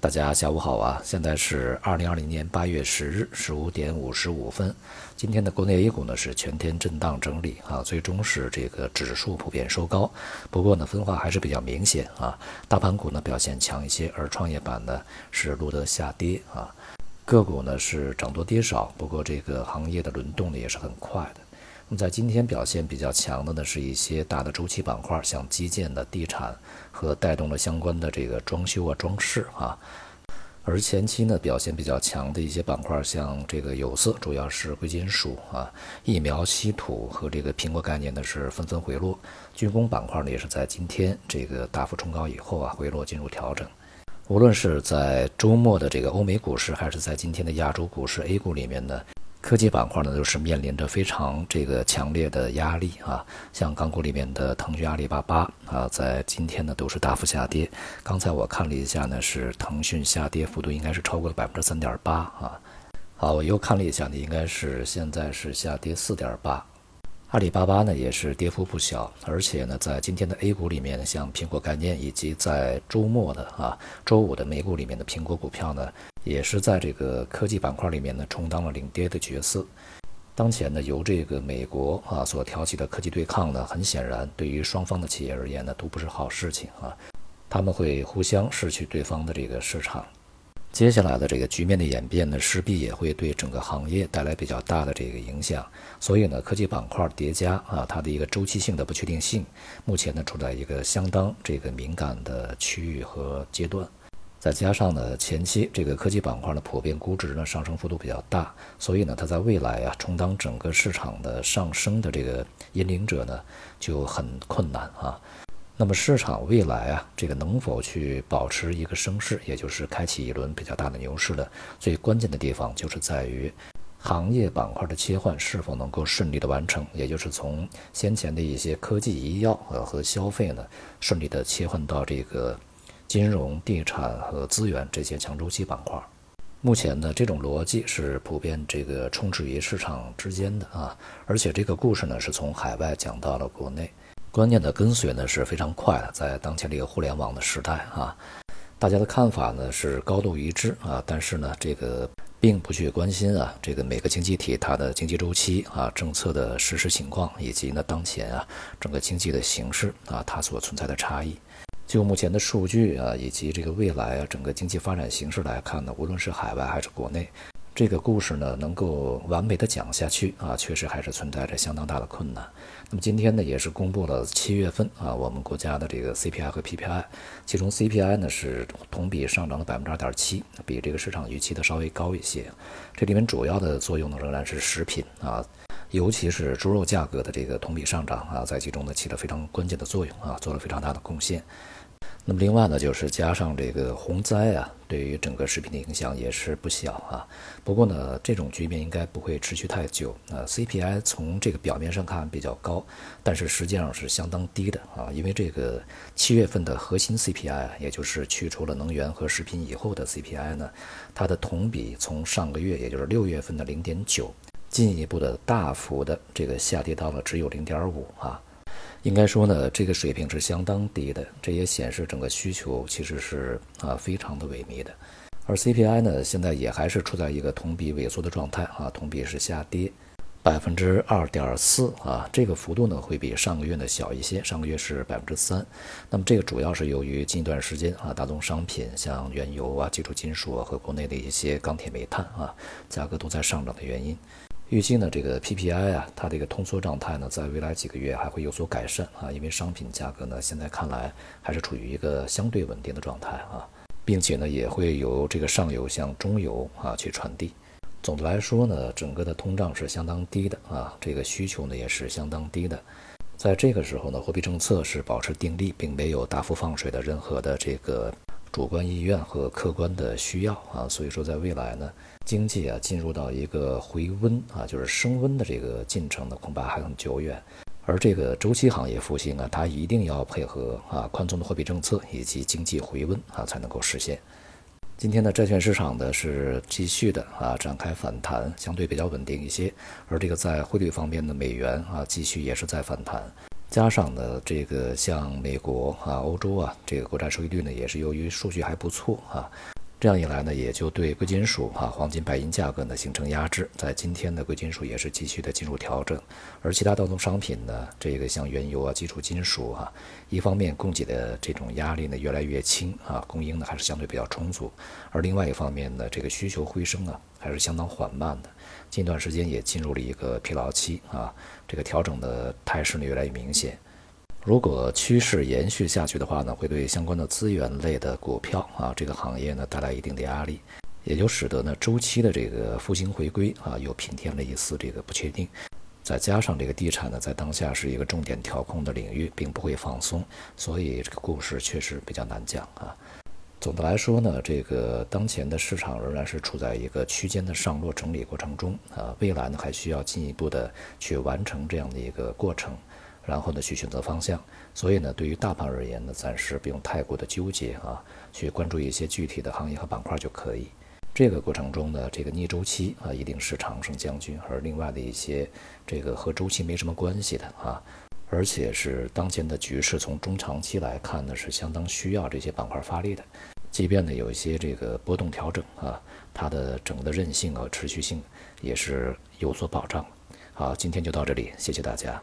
大家下午好啊！现在是二零二零年八月十日十五点五十五分。今天的国内 A 股呢是全天震荡整理啊，最终是这个指数普遍收高。不过呢，分化还是比较明显啊。大盘股呢表现强一些，而创业板呢是录得下跌啊。个股呢是涨多跌少，不过这个行业的轮动呢也是很快的。那么在今天表现比较强的呢，是一些大的周期板块，像基建的、地产和带动了相关的这个装修啊、装饰啊。而前期呢表现比较强的一些板块，像这个有色，主要是贵金属啊、疫苗、稀土和这个苹果概念呢是纷纷回落。军工板块呢也是在今天这个大幅冲高以后啊回落进入调整。无论是在周末的这个欧美股市，还是在今天的亚洲股市 A 股里面呢。科技板块呢，都是面临着非常这个强烈的压力啊，像港股里面的腾讯、阿里巴巴啊，在今天呢都是大幅下跌。刚才我看了一下呢，是腾讯下跌幅度应该是超过了百分之三点八啊。好，我又看了一下呢，应该是现在是下跌四点八。阿里巴巴呢也是跌幅不小，而且呢，在今天的 A 股里面，像苹果概念以及在周末的啊周五的美股里面的苹果股票呢，也是在这个科技板块里面呢充当了领跌的角色。当前呢，由这个美国啊所挑起的科技对抗呢，很显然对于双方的企业而言呢，都不是好事情啊，他们会互相失去对方的这个市场。接下来的这个局面的演变呢，势必也会对整个行业带来比较大的这个影响。所以呢，科技板块叠加啊，它的一个周期性的不确定性，目前呢处在一个相当这个敏感的区域和阶段。再加上呢，前期这个科技板块的普遍估值呢上升幅度比较大，所以呢，它在未来啊充当整个市场的上升的这个引领者呢就很困难啊。那么市场未来啊，这个能否去保持一个升势，也就是开启一轮比较大的牛市的最关键的地方，就是在于行业板块的切换是否能够顺利的完成，也就是从先前的一些科技、医药呃和消费呢，顺利的切换到这个金融、地产和资源这些强周期板块。目前呢，这种逻辑是普遍这个充斥于市场之间的啊，而且这个故事呢，是从海外讲到了国内。观念的跟随呢是非常快的，在当前这个互联网的时代啊，大家的看法呢是高度一致啊，但是呢，这个并不去关心啊，这个每个经济体它的经济周期啊、政策的实施情况，以及呢当前啊整个经济的形势啊，它所存在的差异。就目前的数据啊，以及这个未来啊整个经济发展形势来看呢，无论是海外还是国内。这个故事呢，能够完美的讲下去啊，确实还是存在着相当大的困难。那么今天呢，也是公布了七月份啊，我们国家的这个 CPI 和 PPI，其中 CPI 呢是同比上涨了百分之二点七，比这个市场预期的稍微高一些。这里面主要的作用呢，仍然是食品啊，尤其是猪肉价格的这个同比上涨啊，在其中呢起了非常关键的作用啊，做了非常大的贡献。那么另外呢，就是加上这个洪灾啊，对于整个食品的影响也是不小啊。不过呢，这种局面应该不会持续太久。呃，CPI 从这个表面上看比较高，但是实际上是相当低的啊。因为这个七月份的核心 CPI，也就是去除了能源和食品以后的 CPI 呢，它的同比从上个月，也就是六月份的零点九，进一步的大幅的这个下跌到了只有零点五啊。应该说呢，这个水平是相当低的，这也显示整个需求其实是啊非常的萎靡的。而 CPI 呢，现在也还是处在一个同比萎缩的状态啊，同比是下跌百分之二点四啊，这个幅度呢会比上个月呢小一些，上个月是百分之三。那么这个主要是由于近一段时间啊，大宗商品像原油啊、基础金属啊和国内的一些钢铁、煤炭啊价格都在上涨的原因。预计呢，这个 PPI 啊，它的一个通缩状态呢，在未来几个月还会有所改善啊，因为商品价格呢，现在看来还是处于一个相对稳定的状态啊，并且呢，也会由这个上游向中游啊去传递。总的来说呢，整个的通胀是相当低的啊，这个需求呢也是相当低的。在这个时候呢，货币政策是保持定力，并没有大幅放水的任何的这个主观意愿和客观的需要啊，所以说在未来呢。经济啊，进入到一个回温啊，就是升温的这个进程呢，恐怕还很久远。而这个周期行业复兴啊，它一定要配合啊宽松的货币政策以及经济回温啊，才能够实现。今天的债券市场呢是继续的啊展开反弹，相对比较稳定一些。而这个在汇率方面的美元啊，继续也是在反弹。加上呢，这个像美国啊、欧洲啊，这个国债收益率呢，也是由于数据还不错啊。这样一来呢，也就对贵金属哈、黄金、白银价格呢形成压制。在今天的贵金属也是继续的进入调整，而其他大宗商品呢，这个像原油啊、基础金属啊，一方面供给的这种压力呢越来越轻啊，供应呢还是相对比较充足；而另外一方面呢，这个需求回升啊还是相当缓慢的。近段时间也进入了一个疲劳期啊，这个调整的态势呢越来越明显。如果趋势延续下去的话呢，会对相关的资源类的股票啊，这个行业呢带来一定的压力，也就使得呢周期的这个复兴回归啊，又平添了一丝这个不确定。再加上这个地产呢，在当下是一个重点调控的领域，并不会放松，所以这个故事确实比较难讲啊。总的来说呢，这个当前的市场仍然是处在一个区间的上落整理过程中啊，未来呢还需要进一步的去完成这样的一个过程，然后呢去选择方向。所以呢，对于大盘而言呢，暂时不用太过的纠结啊，去关注一些具体的行业和板块就可以。这个过程中呢，这个逆周期啊一定是常胜将军，而另外的一些这个和周期没什么关系的啊。而且是当前的局势，从中长期来看呢，是相当需要这些板块发力的。即便呢有一些这个波动调整啊，它的整个的韧性和持续性也是有所保障。好，今天就到这里，谢谢大家。